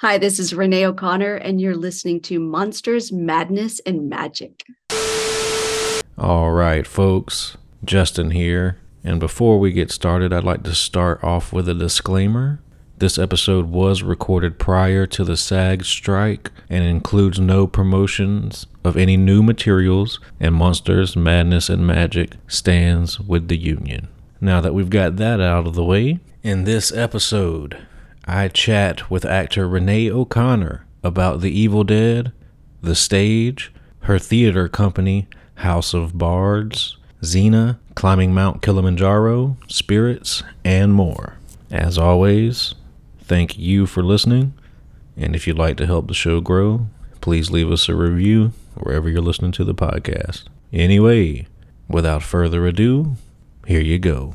Hi, this is Renee O'Connor, and you're listening to Monsters, Madness, and Magic. All right, folks. Justin here. And before we get started, I'd like to start off with a disclaimer. This episode was recorded prior to the SAG strike and includes no promotions of any new materials, and Monsters, Madness, and Magic stands with the union. Now that we've got that out of the way, in this episode, I chat with actor Renee O'Connor about The Evil Dead, the stage, her theater company, House of Bards, Xena, climbing Mount Kilimanjaro, spirits, and more. As always, thank you for listening. And if you'd like to help the show grow, please leave us a review wherever you're listening to the podcast. Anyway, without further ado, here you go.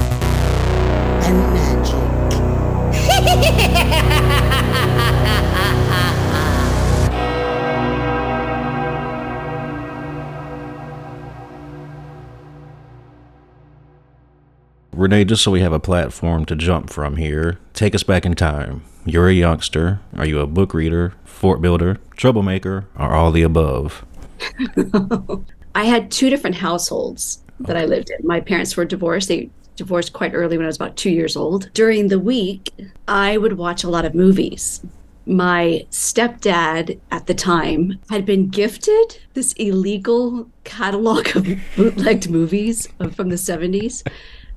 Renee, just so we have a platform to jump from here, take us back in time. You're a youngster. Are you a book reader, fort builder, troublemaker, or all the above? I had two different households that I lived in. My parents were divorced. They divorced quite early when I was about two years old. During the week, I would watch a lot of movies. My stepdad at the time had been gifted this illegal catalog of bootlegged movies from the 70s.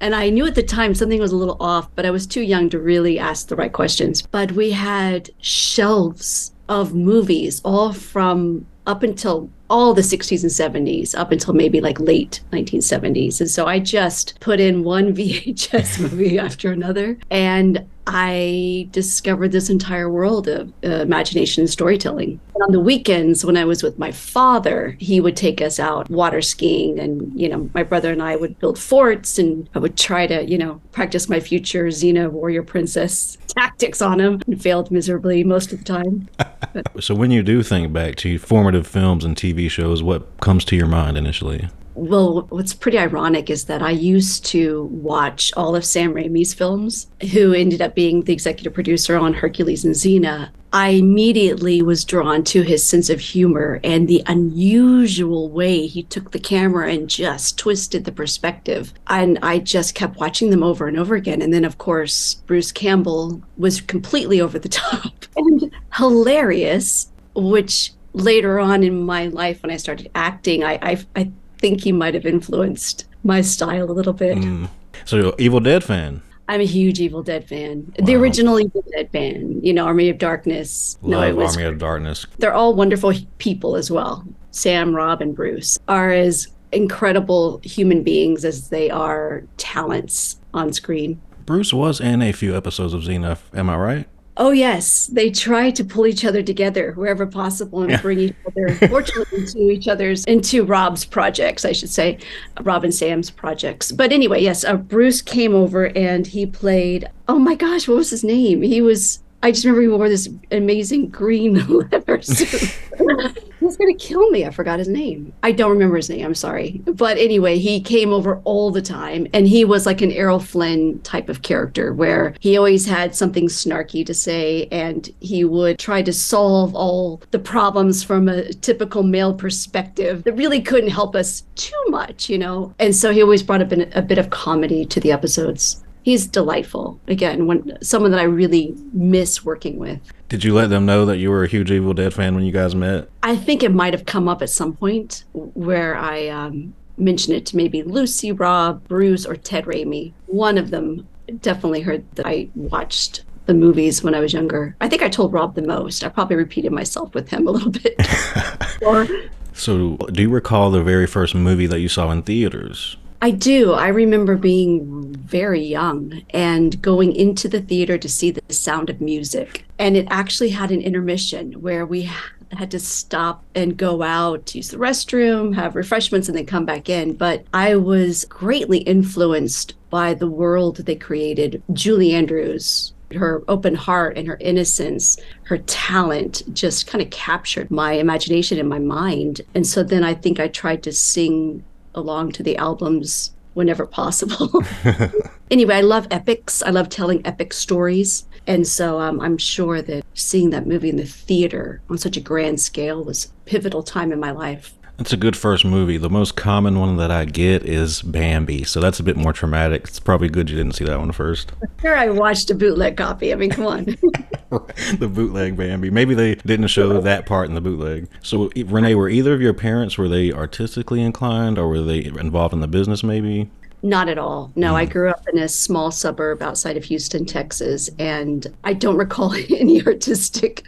And I knew at the time something was a little off, but I was too young to really ask the right questions. But we had shelves of movies, all from up until all the 60s and 70s, up until maybe like late 1970s. And so I just put in one VHS movie after another. And I discovered this entire world of uh, imagination and storytelling. And on the weekends, when I was with my father, he would take us out water skiing. And, you know, my brother and I would build forts and I would try to, you know, practice my future Xena warrior princess tactics on him and failed miserably most of the time. so when you do think back to formative films and TV shows, what comes to your mind initially? Well, what's pretty ironic is that I used to watch all of Sam Raimi's films, who ended up being the executive producer on Hercules and Xena. I immediately was drawn to his sense of humor and the unusual way he took the camera and just twisted the perspective. And I just kept watching them over and over again. And then, of course, Bruce Campbell was completely over the top and hilarious, which later on in my life, when I started acting, I, I, I think he might have influenced my style a little bit. Mm. So, you're Evil Dead fan? I'm a huge Evil Dead fan. Wow. The original Evil Dead band, you know, Army of Darkness. Love no, was, Army of Darkness. They're all wonderful people as well. Sam, Rob, and Bruce are as incredible human beings as they are talents on screen. Bruce was in a few episodes of Xena, am I right? Oh yes, they try to pull each other together wherever possible and yeah. bring each other, fortunately, into each other's into Rob's projects, I should say, Rob and Sam's projects. But anyway, yes, uh, Bruce came over and he played. Oh my gosh, what was his name? He was. I just remember he wore this amazing green leather suit. He's gonna kill me. I forgot his name. I don't remember his name. I'm sorry. But anyway, he came over all the time, and he was like an Errol Flynn type of character, where he always had something snarky to say, and he would try to solve all the problems from a typical male perspective that really couldn't help us too much, you know. And so he always brought up a, a bit of comedy to the episodes. He's delightful. Again, when someone that I really miss working with. Did you let them know that you were a huge Evil Dead fan when you guys met? I think it might have come up at some point where I um, mentioned it to maybe Lucy, Rob, Bruce, or Ted Raimi. One of them definitely heard that I watched the movies when I was younger. I think I told Rob the most. I probably repeated myself with him a little bit. or So, do you recall the very first movie that you saw in theaters? I do. I remember being very young and going into the theater to see the sound of music. And it actually had an intermission where we had to stop and go out, use the restroom, have refreshments, and then come back in. But I was greatly influenced by the world they created. Julie Andrews, her open heart and her innocence, her talent just kind of captured my imagination and my mind. And so then I think I tried to sing along to the albums whenever possible. anyway, I love epics. I love telling epic stories. And so um, I'm sure that seeing that movie in the theater on such a grand scale was a pivotal time in my life. That's a good first movie. The most common one that I get is Bambi, so that's a bit more traumatic. It's probably good you didn't see that one first. Sure, I watched a bootleg copy. I mean, come on. the bootleg Bambi. Maybe they didn't show that part in the bootleg. So, Renee, were either of your parents were they artistically inclined, or were they involved in the business? Maybe. Not at all. No, I mm. grew up in a small suburb outside of Houston, Texas, and I don't recall any artistic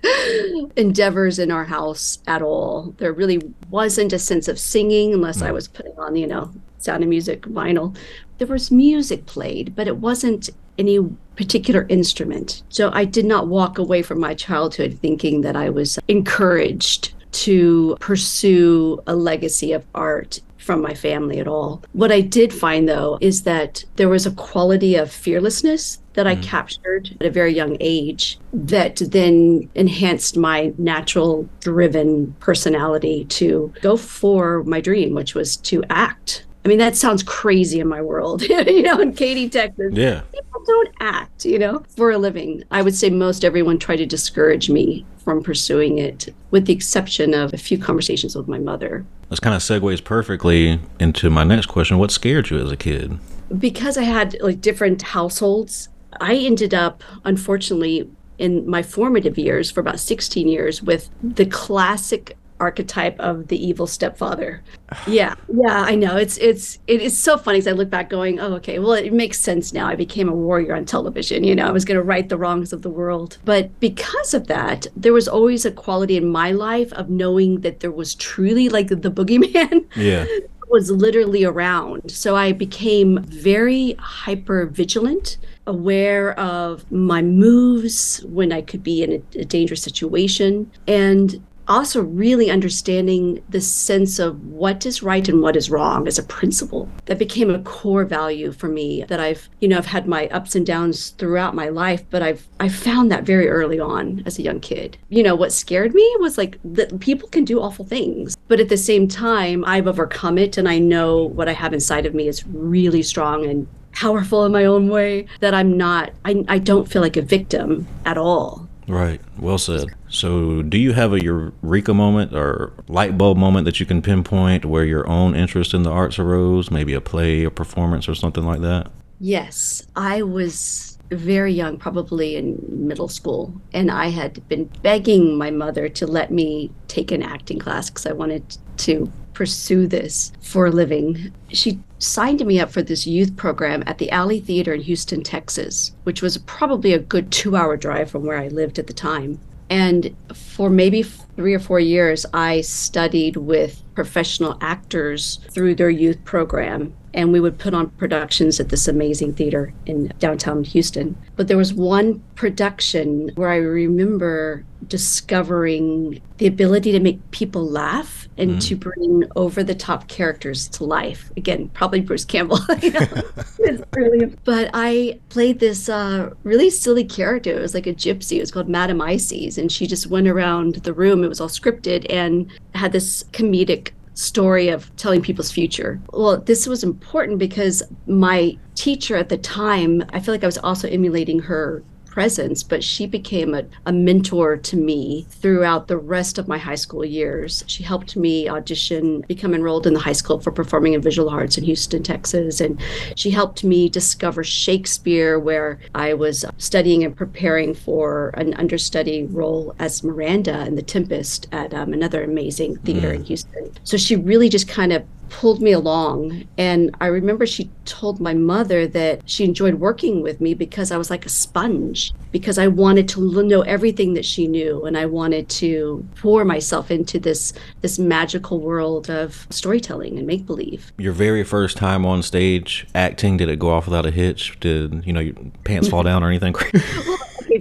endeavors in our house at all. There really wasn't a sense of singing unless I mm. was putting on, you know, sound of music vinyl. There was music played, but it wasn't any particular instrument. So I did not walk away from my childhood thinking that I was encouraged to pursue a legacy of art from my family at all. What I did find though is that there was a quality of fearlessness that I mm. captured at a very young age that then enhanced my natural driven personality to go for my dream, which was to act. I mean, that sounds crazy in my world, you know, in Katy, Texas. Yeah. People don't act, you know, for a living. I would say most everyone tried to discourage me from pursuing it, with the exception of a few conversations with my mother. This kind of segues perfectly into my next question. What scared you as a kid? because I had like different households, I ended up, unfortunately, in my formative years for about 16 years with the classic archetype of the evil stepfather. Yeah. Yeah, I know. It's it's it is so funny as I look back going, "Oh, okay. Well, it makes sense now. I became a warrior on television, you know. I was going to right the wrongs of the world." But because of that, there was always a quality in my life of knowing that there was truly like the boogeyman Yeah. was literally around. So I became very hyper vigilant, aware of my moves when I could be in a, a dangerous situation, and also really understanding the sense of what is right and what is wrong as a principle. That became a core value for me that I've, you know, I've had my ups and downs throughout my life, but I've I found that very early on as a young kid. You know, what scared me was like that people can do awful things, but at the same time, I've overcome it and I know what I have inside of me is really strong and powerful in my own way that I'm not I, I don't feel like a victim at all. Right. Well said. So, do you have a eureka moment or light bulb moment that you can pinpoint where your own interest in the arts arose? Maybe a play, a performance, or something like that? Yes, I was very young, probably in middle school, and I had been begging my mother to let me take an acting class because I wanted to pursue this for a living. She signed me up for this youth program at the Alley Theater in Houston, Texas, which was probably a good two hour drive from where I lived at the time. And for maybe three or four years, I studied with professional actors through their youth program. And we would put on productions at this amazing theater in downtown Houston. But there was one production where I remember discovering the ability to make people laugh and to bring over the top characters to life. Again, probably Bruce Campbell. you know? It's brilliant. But I played this uh, really silly character. It was like a gypsy. It was called Madame Ices. And she just went around the room. It was all scripted and had this comedic story of telling people's future. Well, this was important because my teacher at the time, I feel like I was also emulating her presence, but she became a, a mentor to me throughout the rest of my high school years. She helped me audition, become enrolled in the High School for Performing and Visual Arts in Houston, Texas. And she helped me discover Shakespeare, where I was studying and preparing for an understudy role as Miranda in The Tempest at um, another amazing theater in Houston. So she really just kind of pulled me along. And I remember she told my mother that she enjoyed working with me because I was like a sponge, because I wanted to know everything that she knew and I wanted to pour myself into this this magical world of storytelling and make believe. Your very first time on stage acting, did it go off without a hitch? Did you know your pants fall down or anything? Okay,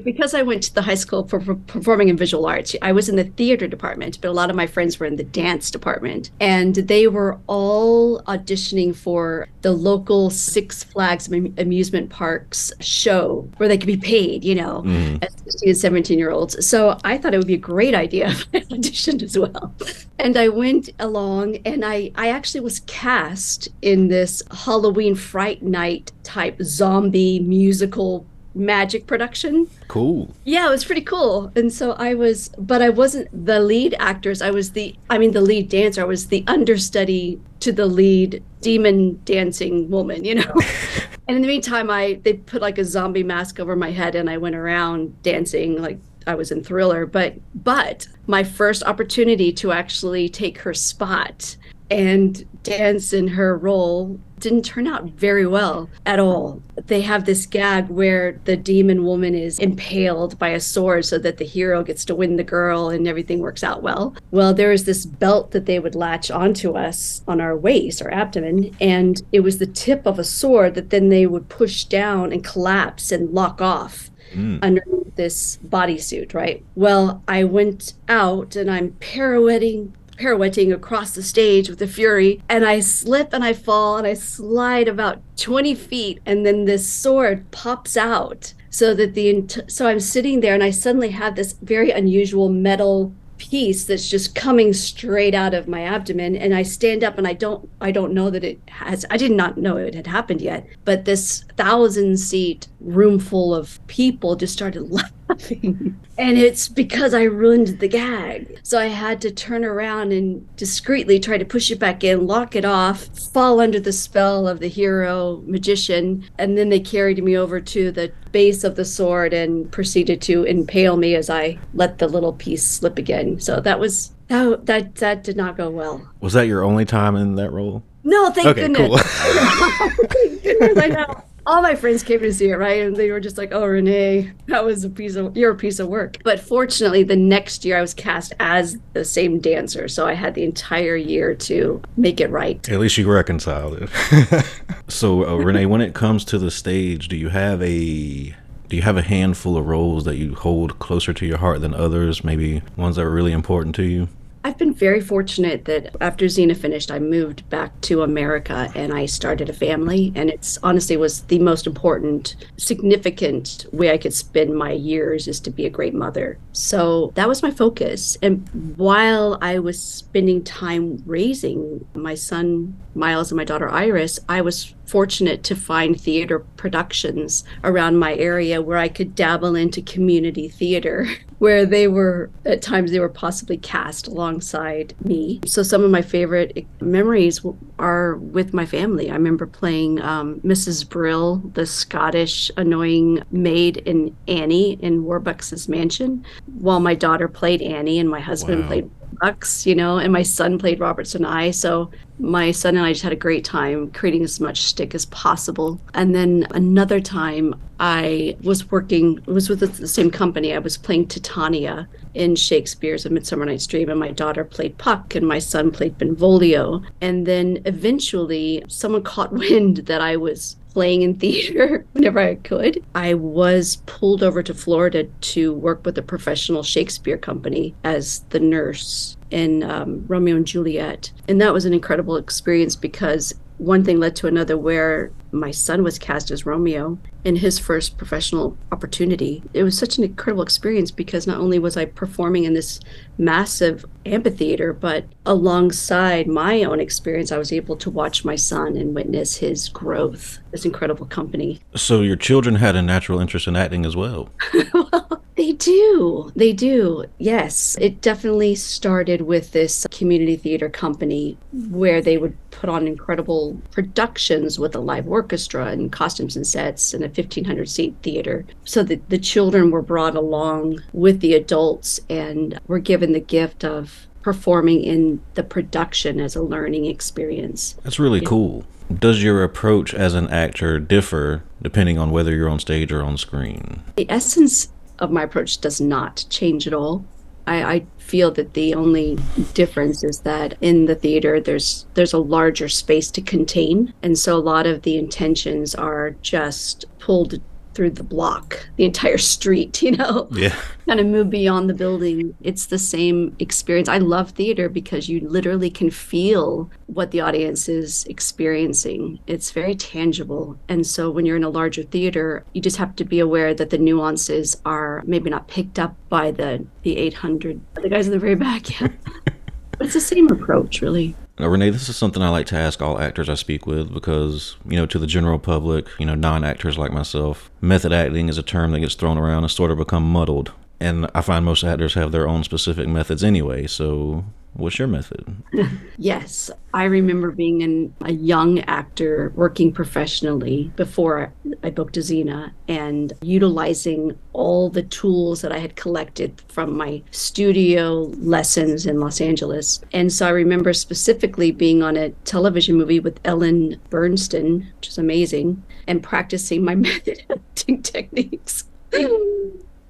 because I went to the high school for, for performing and visual arts, I was in the theater department, but a lot of my friends were in the dance department. And they were all auditioning for the local Six Flags amusement parks show where they could be paid, you know, mm-hmm. as 16 and 17 year olds. So I thought it would be a great idea if I auditioned as well. And I went along and I, I actually was cast in this Halloween Fright Night type zombie musical magic production. cool. Yeah, it was pretty cool. And so I was, but I wasn't the lead actress. I was the, I mean, the lead dancer. I was the understudy to the lead demon dancing woman, you know? and in the meantime, I, they put like a zombie mask over my head and I went around dancing like I was in Thriller. But, but my first opportunity to actually take her spot and dance in her role didn't turn out very well at all. They have this gag where the demon woman is impaled by a sword so that the hero gets to win the girl and everything works out well. Well, there is this belt that they would latch onto us on our waist or abdomen, and it was the tip of a sword that then they would push down and collapse and lock off hmm. under this bodysuit, right? Well, I went out and I'm pirouetting pirouetting across the stage with the fury and i slip and i fall and i slide about 20 feet and then this sword pops out so that the so i'm sitting there and i suddenly have this very unusual metal piece that's just coming straight out of my abdomen and i stand up and i don't i don't know that it has i did not know it had happened yet but this thousand seat room full of people just started laughing and it's because i ruined the gag so i had to turn around and discreetly try to push it back in lock it off fall under the spell of the hero magician and then they carried me over to the base of the sword and proceeded to impale me as i let the little piece slip again so that was that that, that did not go well Was that your only time in that role? no thank Okay, goodness cool. Thank goodness, I know. All my friends came to see it, right? And they were just like, "Oh, Renee, that was a piece of you're a piece of work." But fortunately, the next year I was cast as the same dancer, so I had the entire year to make it right. At least you reconciled it. so, uh, Renee, when it comes to the stage, do you have a do you have a handful of roles that you hold closer to your heart than others? Maybe ones that are really important to you. I've been very fortunate that after Xena finished, I moved back to America and I started a family. And it's honestly was the most important, significant way I could spend my years is to be a great mother. So that was my focus. And while I was spending time raising my son Miles and my daughter Iris, I was fortunate to find theater productions around my area where I could dabble into community theater, where they were, at times, they were possibly cast alongside me. So some of my favorite memories are with my family. I remember playing um, Mrs. Brill, the Scottish annoying maid in Annie in warbucks's mansion, while my daughter played Annie and my husband Wow. played Bucks, you know, and my son played Robertson I. So my son and I just had a great time creating as much stick as possible. And then another time I was working, was with the same company. I was playing Titania in Shakespeare's A Midsummer Night's Dream, and my daughter played Puck, and my son played Benvolio. And then eventually someone caught wind that I was playing in theater whenever I could. I was pulled over to Florida to work with a professional Shakespeare company as the nurse in um, Romeo and Juliet. And that was an incredible experience because one thing led to another where my son was cast as Romeo in his first professional opportunity. It was such an incredible experience because not only was I performing in this massive amphitheater, but alongside my own experience, I was able to watch my son and witness his growth, this incredible company. So your children had a natural interest in acting as well. well, they do. They do. Yes. It definitely started with this community theater company where they would put on incredible productions with a live orchestra and costumes and sets and a 1500 seat theater. So that the children were brought along with the adults and were given the gift of performing in the production as a learning experience. That's really yeah. cool. Does your approach as an actor differ depending on whether you're on stage or on screen? The essence of my approach does not change at all. I, I, feel that the only difference is that in the theater there's there's a larger space to contain. And so a lot of the intentions are just pulled through the block, the entire street, you know? Yeah. kind of move beyond the building. It's the same experience. I love theater because you literally can feel what the audience is experiencing. It's very tangible. And so when you're in a larger theater, you just have to be aware that the nuances are maybe not picked up by the the 800 the guys in the very back. Yeah. but it's the same approach, really. Now, Renee, this is something I like to ask all actors I speak with because, you know, to the general public, you know, non actors like myself, method acting is a term that gets thrown around and sort of become muddled. And I find most actors have their own specific methods anyway. So, What's your method? yes, I remember being an, a young actor working professionally before I booked a Xena and utilizing all the tools that I had collected from my studio lessons in Los Angeles. And so I remember specifically being on a television movie with Ellen Burstyn, which is amazing, and practicing my method acting techniques.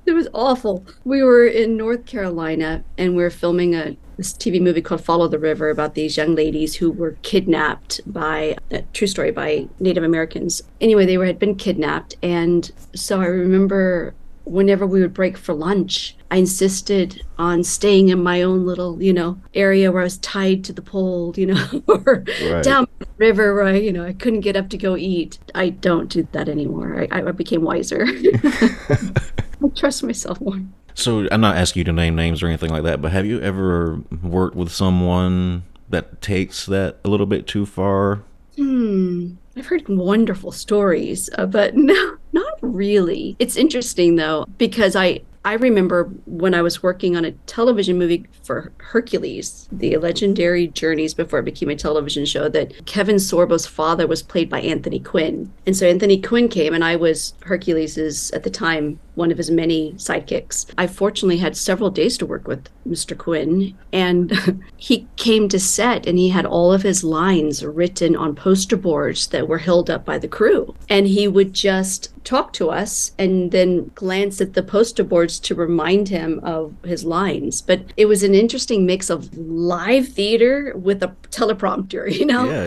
It was awful. We were in North Carolina and we were filming a this TV movie called Follow the River about these young ladies who were kidnapped by a true story by Native Americans. Anyway, they were had been kidnapped and so I remember whenever we would break for lunch, I insisted on staying in my own little, you know, area where I was tied to the pole, you know, or right. down the river where I, you know, I couldn't get up to go eat. I don't do that anymore. I, I became wiser. I trust myself more. So I'm not asking you to name names or anything like that, but have you ever worked with someone that takes that a little bit too far? Hmm. I've heard wonderful stories, uh, but no, not really. It's interesting though because I I remember when I was working on a television movie for Hercules, the legendary journeys before it became a television show, that Kevin Sorbo's father was played by Anthony Quinn. And so Anthony Quinn came, and I was Hercules's, at the time, one of his many sidekicks. I fortunately had several days to work with Mr. Quinn, and he came to set and he had all of his lines written on poster boards that were held up by the crew. And he would just talk to us and then glance at the poster boards to remind him of his lines. But it was an interesting mix of live theater with a teleprompter, you know? Yeah,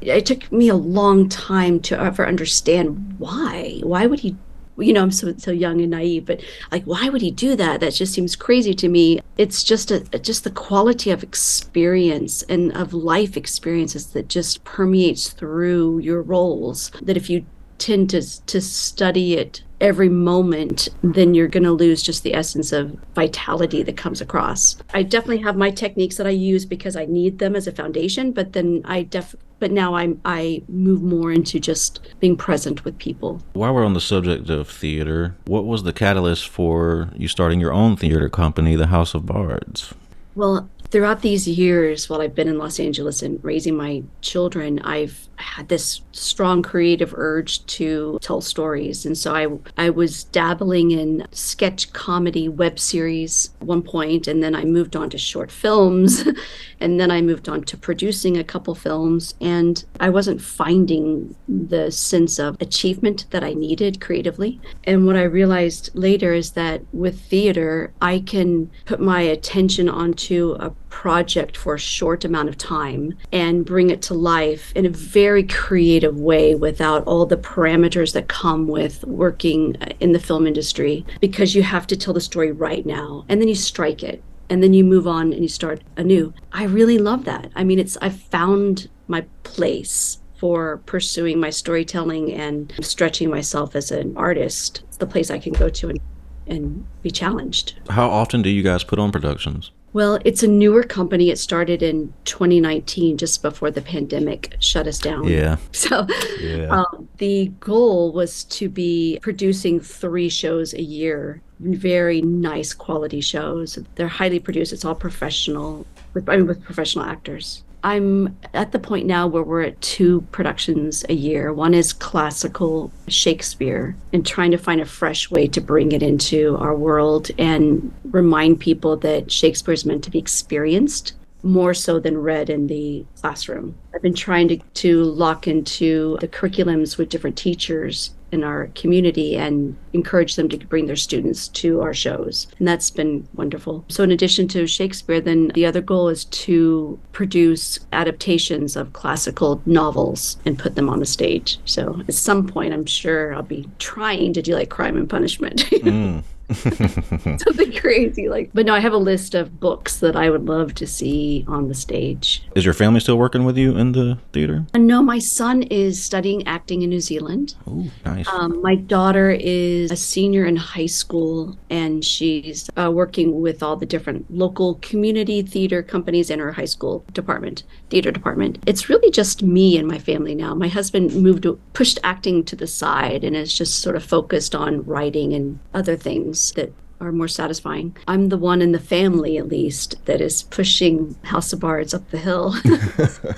yeah. It took me a long time to ever understand why. Why would he you know, I'm so so young and naive, but like, why would he do that? That just seems crazy to me. It's just a just the quality of experience and of life experiences that just permeates through your roles. That if you tend to to study it every moment, then you're going to lose just the essence of vitality that comes across. I definitely have my techniques that I use because I need them as a foundation, but then I def but now I'm I move more into just being present with people. While we're on the subject of theater, what was the catalyst for you starting your own theater company, the House of Bards? Well, throughout these years while I've been in Los Angeles and raising my children, I've had this strong creative urge to tell stories. And so I I was dabbling in sketch comedy web series at one point and then I moved on to short films and then I moved on to producing a couple films and I wasn't finding the sense of achievement that I needed creatively. And what I realized later is that with theater, I can put my attention onto a project for a short amount of time and bring it to life in a very creative way without all the parameters that come with working in the film industry because you have to tell the story right now and then you strike it and then you move on and you start anew. I really love that. I mean, it's I've found my place for pursuing my storytelling and stretching myself as an artist. It's the place I can go to and, and be challenged. How often do you guys put on productions? Well, it's a newer company. It started in 2019, just before the pandemic shut us down. Yeah. So Yeah. um, the goal was to be producing three shows a year, very nice quality shows. They're highly produced. It's all professional, with, I mean, with professional actors. I'm at the point now where we're at two productions a year. One is classical Shakespeare and trying to find a fresh way to bring it into our world and remind people that Shakespeare is meant to be experienced more so than read in the classroom. I've been trying to, to lock into the curriculums with different teachers in our community and encourage them to bring their students to our shows. And that's been wonderful. So, in addition to Shakespeare, then the other goal is to produce adaptations of classical novels and put them on the stage. So, at some point, I'm sure I'll be trying to do like Crime and Punishment. Mm. Something crazy like but no i have a list of books that i would love to see on the stage. Is your family still working with you in the theater? and no my son is studying acting in new zealand. Oh, nice. um, my daughter is a senior in high school and she's uh, working with all the different local community theater companies in her high school department theater department. It's really just me and my family now. My husband moved pushed acting to the side and is just sort of focused on writing and other things that are more satisfying. I'm the one in the family, at least, that is pushing House of Bards up the hill.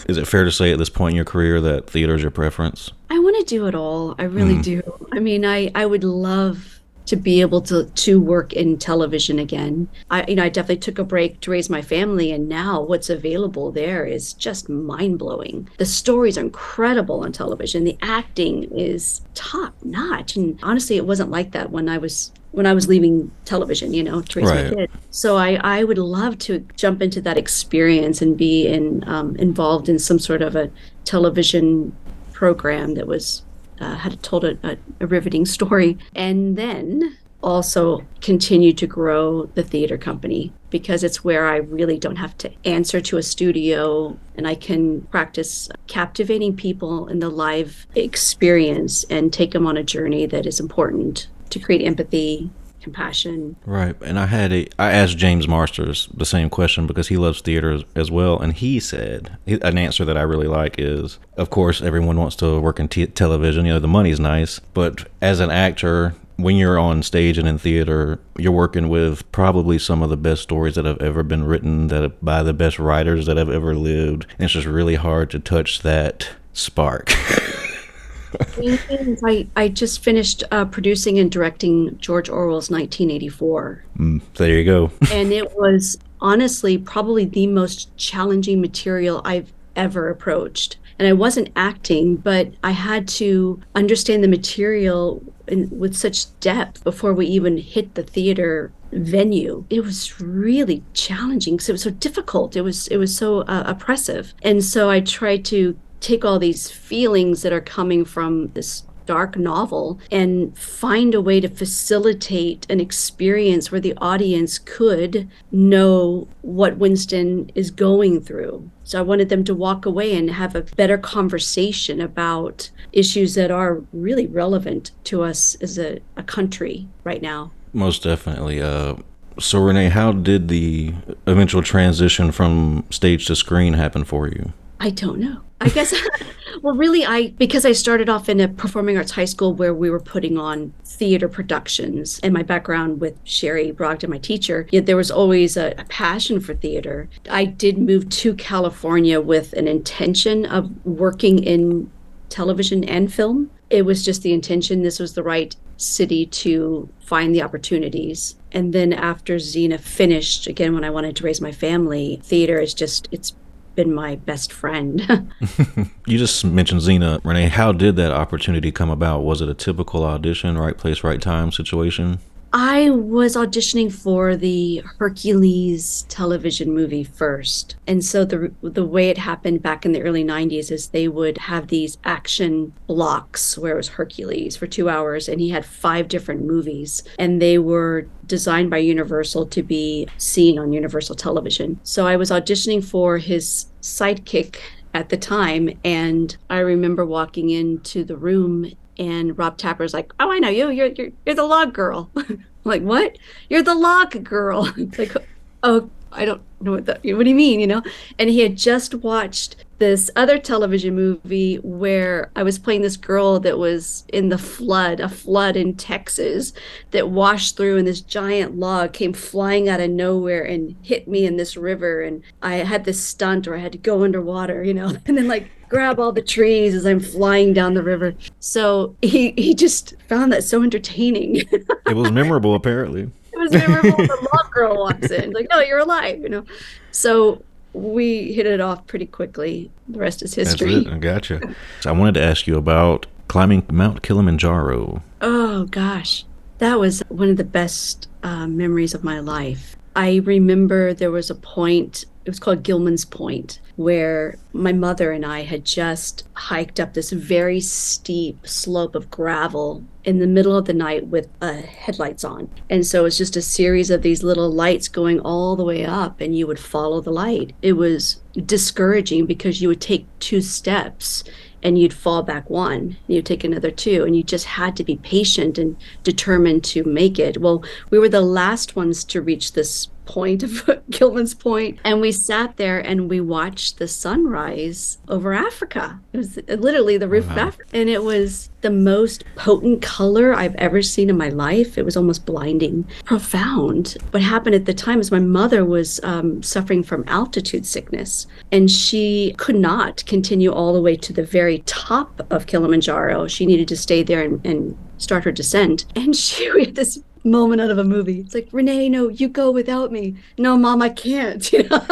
Is it fair to say at this point in your career that theater is your preference? I want to do it all. I really hmm. do. I mean, I I would love to be able to to work in television again. I you know, I definitely took a break to raise my family and now what's available there is just mind-blowing. The stories are incredible on television. The acting is top notch and honestly it wasn't like that when I was when I was leaving television, you know, to raise Right. my kid. So I, I would love to jump into that experience and be in um, involved in some sort of a television program that was uh, had told a, a, a riveting story, and then also continue to grow the theater company because it's where I really don't have to answer to a studio and I can practice captivating people in the live experience and take them on a journey that is important to create empathy, compassion. Right. And I had a I asked James Marsters the same question because he loves theater as, as well and he said an answer that I really like is of course everyone wants to work in t- television, you know, the money's nice, but as an actor when you're on stage and in theater, you're working with probably some of the best stories that have ever been written that by the best writers that have ever lived. And it's just really hard to touch that spark. I, I just finished uh, producing and directing George Orwell's 1984. Mm, there you go. and it was honestly probably the most challenging material I've ever approached. And I wasn't acting, but I had to understand the material in, with such depth before we even hit the theater venue. It was really challenging because it was so difficult. It was it was so uh, oppressive, and so I tried to take all these feelings that are coming from this dark novel and find a way to facilitate an experience where the audience could know what Winston is going through. So I wanted them to walk away and have a better conversation about issues that are really relevant to us as a, a country right now. Most definitely. Uh, so Renee, how did the eventual transition from stage to screen happen for you? I don't know. I guess, well, really, I because I started off in a performing arts high school where we were putting on theater productions, and my background with Sherry Brogdon, my teacher, yet there was always a, a passion for theater. I did move to California with an intention of working in television and film. It was just the intention. This was the right city to find the opportunities. And then after Xena finished, again, when I wanted to raise my family, theater is just, it's been my best friend. You just mentioned Xena. Renee, how did that opportunity come about? Was it a typical audition, right place, right time situation? I was auditioning for the Hercules television movie first. And so the the way it happened back in the early 90s is they would have these action blocks where it was Hercules for 2 hours and he had five different movies and they were designed by Universal to be seen on Universal television. So I was auditioning for his sidekick at the time. And I remember walking into the room and Rob Tapert's like, "Oh, I know you. You're you're, you're the log girl." Like, "What? You're the log girl?" Like, "Oh, I don't what. What do you mean? You know?" And he had just watched this other television movie where I was playing this girl that was in the flood, a flood in Texas that washed through, and this giant log came flying out of nowhere and hit me in this river. And I had this stunt where I had to go underwater, you know, and then like grab all the trees as I'm flying down the river. So he, he just found that so entertaining. It was memorable, apparently. Was memorable. the log girl walks in, like, oh, you're alive, you know. So we hit it off pretty quickly. The rest is history. That's it. I gotcha. So I wanted to ask you about climbing Mount Kilimanjaro. Oh gosh, that was one of the best uh, memories of my life. I remember there was a point, it was called Gilman's Point, where my mother and I had just hiked up this very steep slope of gravel in the middle of the night with uh, headlights on. And so it's just a series of these little lights going all the way up, and you would follow the light. It was discouraging because you would take two steps and you'd fall back one and you'd take another two and you just had to be patient and determined to make it well we were the last ones to reach this point of Gilman's Point, and we sat there and we watched the sunrise over Africa. It was literally the roof of Africa, and it was the most potent color I've ever seen in my life. It was almost blinding, profound. What happened at the time is my mother was um, suffering from altitude sickness, and she could not continue all the way to the very top of Kilimanjaro. She needed to stay there and, and start her descent. And she had this moment out of a movie. It's like, Renee, no, you go without me. No, mom, I can't. You know?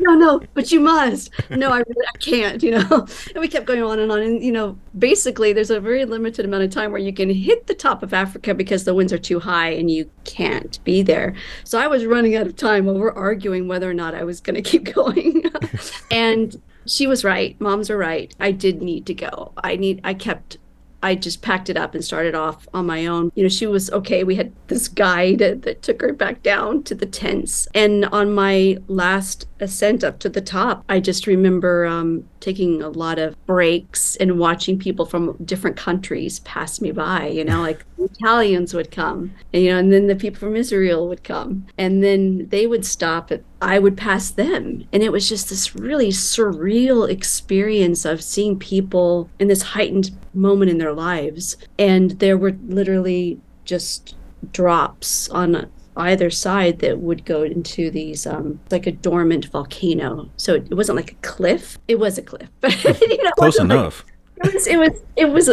no, no, but you must. No, I really I can't, you know. And we kept going on and on. And, you know, basically there's a very limited amount of time where you can hit the top of Africa because the winds are too high and you can't be there. So I was running out of time while we're arguing whether or not I was gonna keep going. and she was right. Moms are right. I did need to go. I need I kept I just packed it up and started off on my own. You know, she was okay. We had this guide that took her back down to the tents. And on my last ascent up to the top, I just remember um, taking a lot of breaks and watching people from different countries pass me by. You know, like Italians would come, and, you know, and then the people from Israel would come, and then they would stop at I would pass them. And it was just this really surreal experience of seeing people in this heightened moment in their lives. And there were literally just drops on either side that would go into these um like a dormant volcano so it, wasn't like a cliff it was a cliff but you know, close enough like, it was it was it was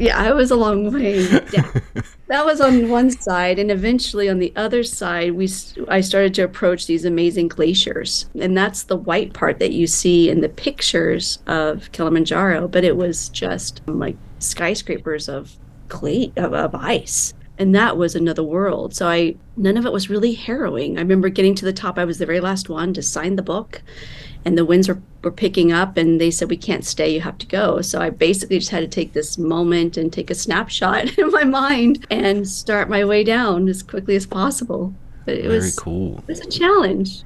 yeah I was a long way. Yeah. That was on one side and eventually on the other side we i started to approach these amazing glaciers. And that's the white part that you see in the pictures of kilimanjaro but it was just like skyscrapers of clay of, of ice. And that was another world. So i none of it was really harrowing. I remember getting to the top. I was the very last one to sign the book and the winds were, were picking up and they said we can't stay you have to go so i basically just had to take this moment and take a snapshot in my mind and start my way down as quickly as possible but it very was cool it was a challenge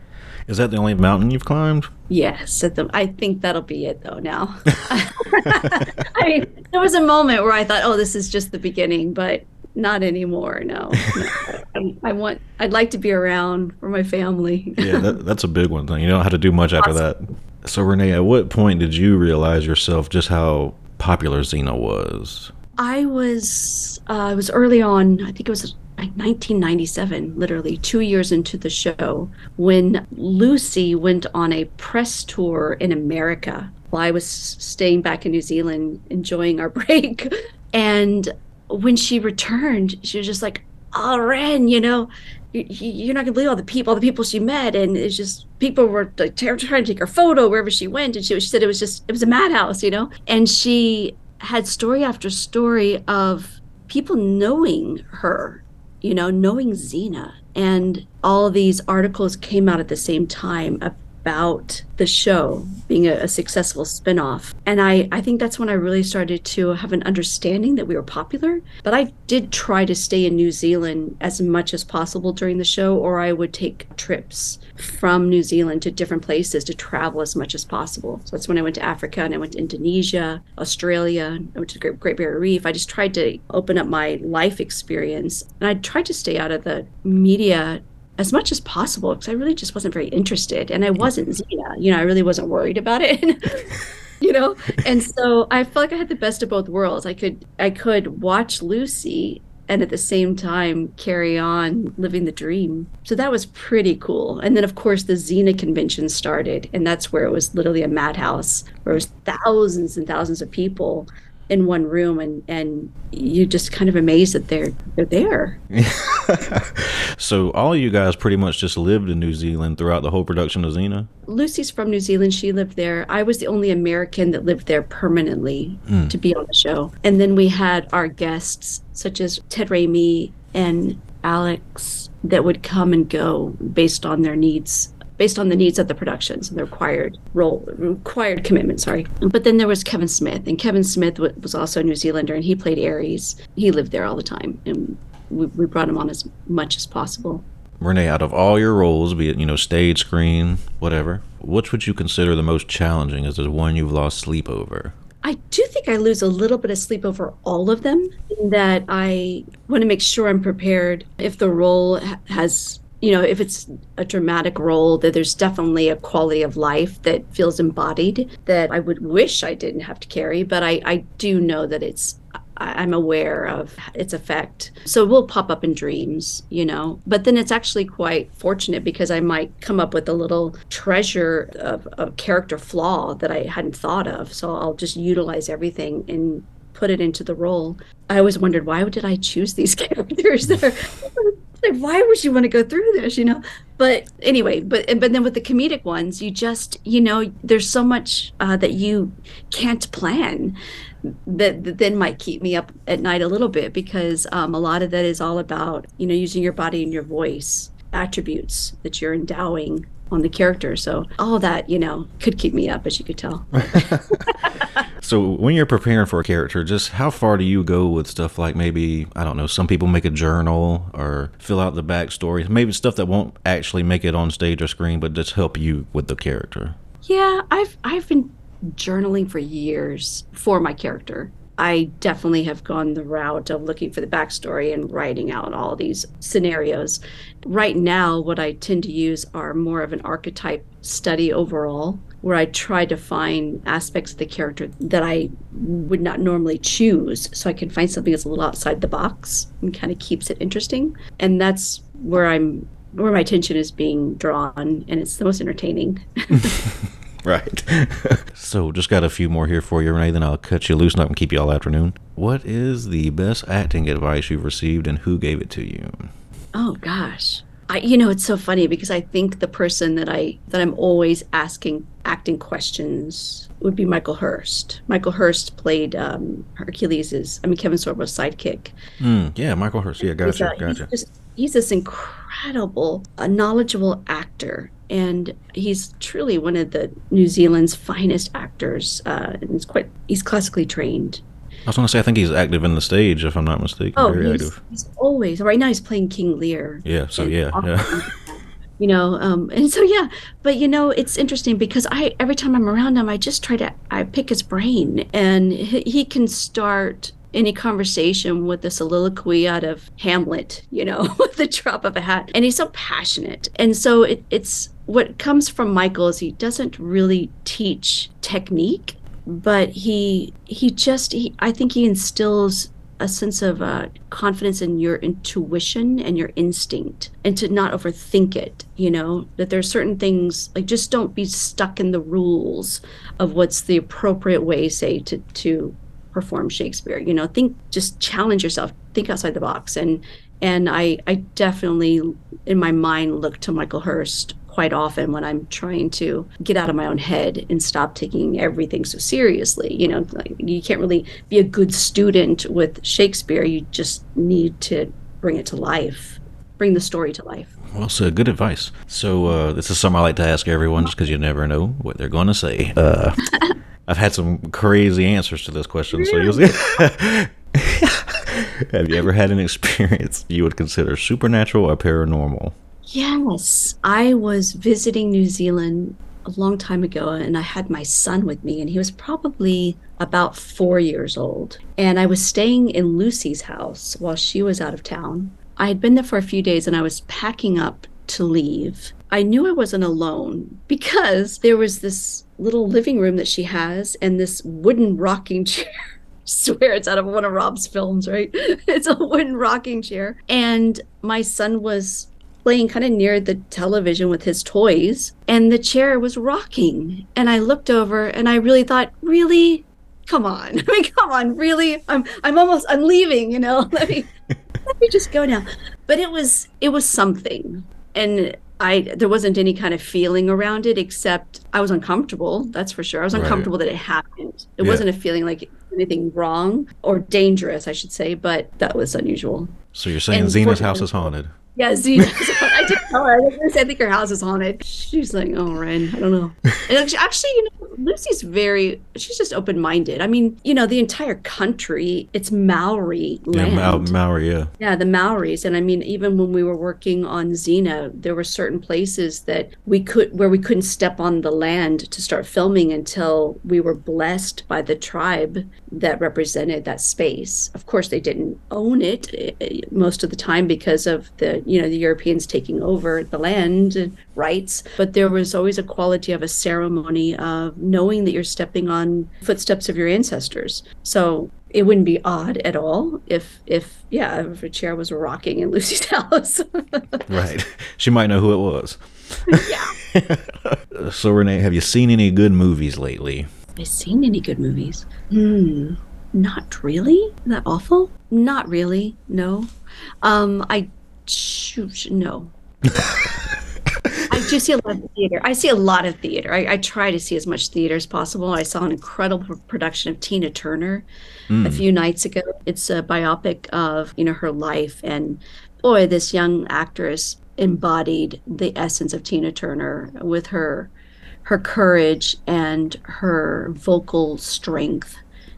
is that the only mountain you've climbed Yes, the, I think that'll be it though. Now, I mean, there was a moment where I thought, "Oh, this is just the beginning," but not anymore. No, no. I, I, want. I'd like to be around for my family. yeah, that, that's a big one. You don't have to do much after that. So, Renee, at what point did you realize yourself just how popular Xena was? I was. Uh, it was early on. I think it was like 1997, literally two years into the show, when Lucy went on a press tour in America while I was staying back in New Zealand enjoying our break. And when she returned, she was just like, Oh, Ren, you know, you're not gonna believe all the people, all the people she met, and it's just people were like, trying to take her photo wherever she went, and she, she said it was just it was a madhouse, you know. And she had story after story of people knowing her you know, knowing Xena. And all these articles came out at the same time about the show being a, a successful spinoff. And I, I think that's when I really started to have an understanding that we were popular. But I did try to stay in New Zealand as much as possible during the show, or I would take trips from New Zealand to different places to travel as much as possible. So that's when I went to Africa and I went to Indonesia, Australia, I went to the Great Barrier Reef. I just tried to open up my life experience and I tried to stay out of the media as much as possible because I really just wasn't very interested and I wasn't Xena. You know, I really wasn't worried about it. you know and so i felt like i had the best of both worlds i could i could watch lucy and at the same time carry on living the dream. So that was pretty cool. And then, of course, the Xena convention started, and that's where it was literally a madhouse, where it was thousands and thousands of people in one room and and you're just kind of amazed that they're they're there. So all you guys pretty much just lived in new zealand throughout the whole production of xena? Lucy's from new zealand. She lived there. I was the only american that lived there permanently mm. to be on the show. And then we had our guests such as ted raimi and alex that would come and go based on their needs based on the needs of the productions and the required role, required commitment. Sorry. But then there was Kevin Smith, and Kevin Smith was also a New Zealander, and he played Ares. He lived there all the time, and we, we brought him on as much as possible. Renee, out of all your roles, be it you know stage, screen, whatever, which would you consider the most challenging? Is the one you've lost sleep over? I do think I lose a little bit of sleep over all of them. In that I want to make sure I'm prepared if the role has you know, if it's a dramatic role, that there's definitely a quality of life that feels embodied that I would wish I didn't have to carry, but I, I do know that it's I'm aware of its effect. So it will pop up in dreams, you know. But then it's actually quite fortunate because I might come up with a little treasure of a character flaw that I hadn't thought of. So I'll just utilize everything and put it into the role. I always wondered why did I choose these characters? like why would you want to go through this you know? But anyway but but then with the comedic ones you just you know there's so much uh, that you can't plan that, that, then might keep me up at night a little bit because um, a lot of that is all about you know using your body and your voice attributes that you're endowing on the character. So all that, you know, could keep me up, as you could tell. so when you're preparing for a character, just how far do you go with stuff like maybe, I don't know, some people make a journal or fill out the backstory, maybe stuff that won't actually make it on stage or screen, but just help you with the character? Yeah, I've I've been journaling for years for my character. I definitely have gone the route of looking for the backstory and writing out all these scenarios. Right now, what I tend to use are more of an archetype study overall, where I try to find aspects of the character that I would not normally choose. So I can find something that's a little outside the box and kind of keeps it interesting. And that's where I'm where my attention is being drawn and it's the most entertaining. Right. so just got a few more here for you, Renee, then I'll cut you loose and I can keep you all afternoon. What is the best acting advice you've received and who gave it to you? Oh gosh. I, you know, it's so funny because I think the person that I that I'm always asking acting questions would be Michael Hurst. Michael Hurst played um, Hercules's, I mean Kevin Sorbo's sidekick. Mm, yeah, Michael Hurst. Yeah, gotcha, he's, gotcha. He's, just, he's this incredible, uh, knowledgeable actor, and he's truly one of the New Zealand's finest actors. Uh, and he's quite he's classically trained. I was going to say I think he's active in the stage, if I'm not mistaken. Oh, Very he's, active. he's always right now. He's playing King Lear. Yeah. So yeah, yeah. you know um and so yeah but you know it's interesting because i every time i'm around him i just try to i pick his brain and he, he can start any conversation with the soliloquy out of Hamlet, you know, with the drop of a hat. And he's so passionate. And so it, it's what comes from Michael is he doesn't really teach technique, but he he just he, I think he instills a sense of uh, confidence in your intuition and your instinct and to not overthink it you know that there's certain things like just don't be stuck in the rules of what's the appropriate way say to to perform Shakespeare. You know, think just challenge yourself, think outside the box. And and I I definitely in my mind look to Michael Hurst quite often when I'm trying to get out of my own head and stop taking everything so seriously. You know, like, you can't really be a good student with Shakespeare. You just need to bring it to life, bring the story to life. Well so Good advice. So uh, this is something I like to ask everyone, just because you never know what they're going to say. Uh, I've had some crazy answers to this question, so you'll see. Have you ever had an experience you would consider supernatural or paranormal? Yes. I was visiting New Zealand a long time ago and I had my son with me and he was probably about 4 years old. And I was staying in Lucy's house while she was out of town. I had been there for a few days and I was packing up to leave. I knew I wasn't alone because there was this little living room that she has and this wooden rocking chair. swear it's out of one of Rob's films, right? It's a wooden rocking chair. And my son was playing kind of near the television with his toys, and the chair was rocking. And I looked over and I really thought, really? Come on. I mean, come on, really? I'm I'm almost I'm leaving, you know. Let me let me just go now. But it was it was something. And I there wasn't any kind of feeling around it except I was uncomfortable. That's for sure. I was Right. uncomfortable that it happened. It Yeah. wasn't a feeling like anything wrong or dangerous, I should say, but that was unusual. So you're saying And Xena's house is haunted? Yeah, Z. I did her. I was gonna say, I think her house is haunted. She's like, oh, Ren, I don't know. And actually, actually, you know, Lucy's very. She's just open minded. I mean, you know, the entire country. It's Maori Yeah, land. Mau- Maori, yeah. Yeah, the Maoris. And I mean, even when we were working on Xena, there were certain places that we could where we couldn't step on the land to start filming until we were blessed by the tribe that represented that space. Of course, they didn't own it eh, eh, most of the time because of the you know the Europeans taking over the land and rights. But there was always a quality of a ceremony of knowing that you're stepping on footsteps of your ancestors. So it wouldn't be odd at all if if yeah if a chair was rocking in lucy's house Right. She might know who it was. yeah So Renee, have you seen any good movies lately? have i seen any good movies hmm not really Is that awful not really no um i shoot no I do see a lot of theater. I see a lot of theater. I, I try to see as much theater as possible. I saw an incredible production of Tina Turner a hmm. few nights ago. It's a biopic of you know her life, and boy, this young actress embodied the essence of Tina Turner with her her courage and her vocal strength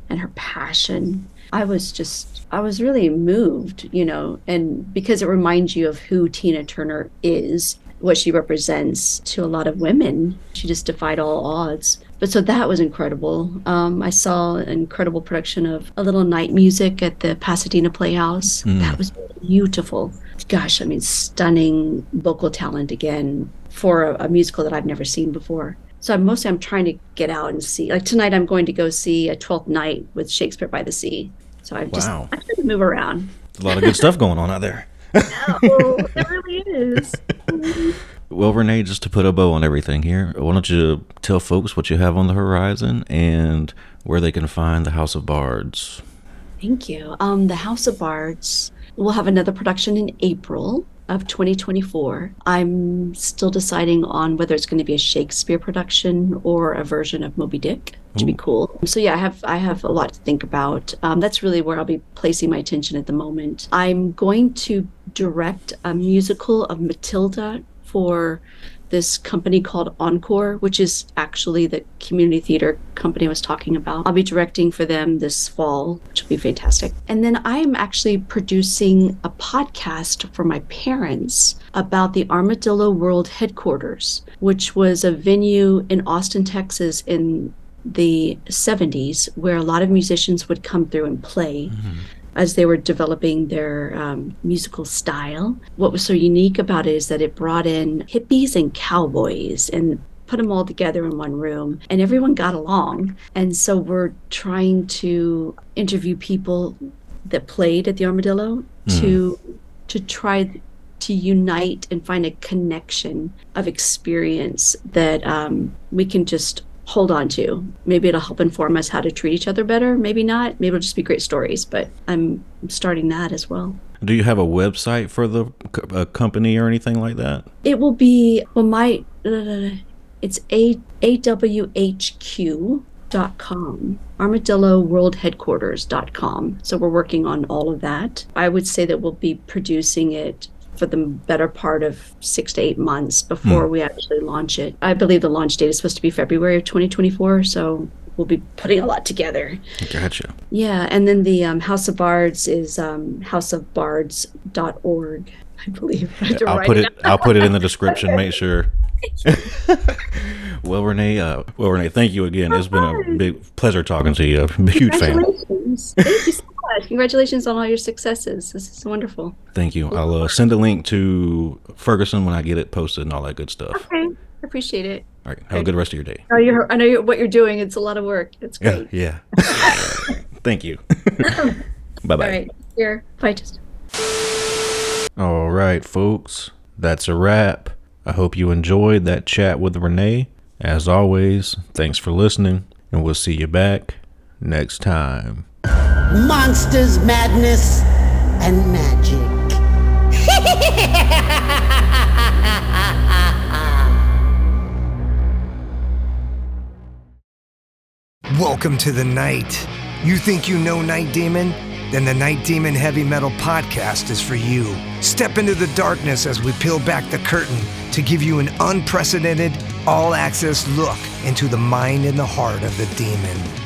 and her passion. I was just, I was really moved, you know, and because it reminds you of who Tina Turner is, what she represents to a lot of women. She just defied all odds. But so that was incredible. Um, I saw an incredible production of A Little Night Music at the Pasadena Playhouse. That was beautiful. Gosh, I mean, stunning vocal talent again for a, a musical that I've never seen before. So I'm mostly I'm trying to get out and see. Like tonight, I'm going to go see a Twelfth Night with Shakespeare by the Sea. So I just Wow. I try to move around. A lot of good stuff going on out there. Oh, it really is. Well, Renee, just to put a bow on everything here, why don't you tell folks what you have on the horizon and where they can find the House of Bards? Thank you. Um, the House of Bards will have another production in April of 2024. I'm still deciding on whether it's going to be a Shakespeare production or a version of Moby Dick, which would be cool. So yeah, I have I have a lot to think about. Um, that's really where I'll be placing my attention at the moment. I'm going to direct a musical of Matilda for this company called Encore, which is actually the community theater company I was talking about. I'll be directing for them this fall, which will be fantastic. And then I am actually producing a podcast for my parents about the Armadillo World headquarters, which was a venue in Austin, Texas in the 70s where a lot of musicians would come through and play mm-hmm. As they were developing their um, musical style. What was so unique about it is that it brought in hippies and cowboys and put them all together in one room and everyone got along. And so we're trying to interview people that played at the Armadillo to to try to unite and find a connection of experience that um, we can just hold on to. Maybe it'll help inform us how to treat each other better. Maybe not. Maybe it'll just be great stories. But I'm starting that as well. Do you have a website for the co- company or anything like that? It will be well. My uh, it's a awhq dot com armadillo world headquarters dot com so we're working on all of that i would say that we'll be producing it for the better part of six to eight months before we actually launch it. I believe the launch date is supposed to be February of 2024, so we'll be putting a lot together. Gotcha. Yeah, and then the um, House of Bards is um, houseofbards.org, I believe. I have to I'll put it. out. I'll put it in the description. Make sure. well, Renee. Uh, well, Renee. Thank you again. It's been a big pleasure talking to you. I'm a huge fan. Thank you so much. Congratulations on all your successes. This is wonderful. Thank you. I'll uh, send a link to Ferguson when I get it posted and all that good stuff. Okay. I appreciate it. All right. Have a good rest of your day. I know, you're, I know you're, what you're doing. It's a lot of work. It's Yeah. great. Yeah. Thank you. bye bye. All right. Here. Bye. Just. All right, folks. That's a wrap. I hope you enjoyed that chat with Renee. As always, thanks for listening, and we'll see you back next time. Monsters, madness, and magic. Welcome to the night. You think you know Night Demon? Then the Night Demon Heavy Metal Podcast is for you. Step into the darkness as we peel back the curtain to give you an unprecedented, all access look into the mind and the heart of the demon.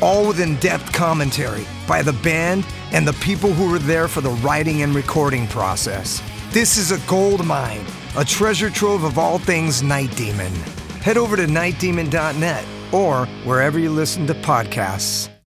all with in depth commentary by the band and the people who were there for the writing and recording process. This is a gold mine, a treasure trove of all things Night Demon. Head over to nightdemon.net or wherever you listen to podcasts.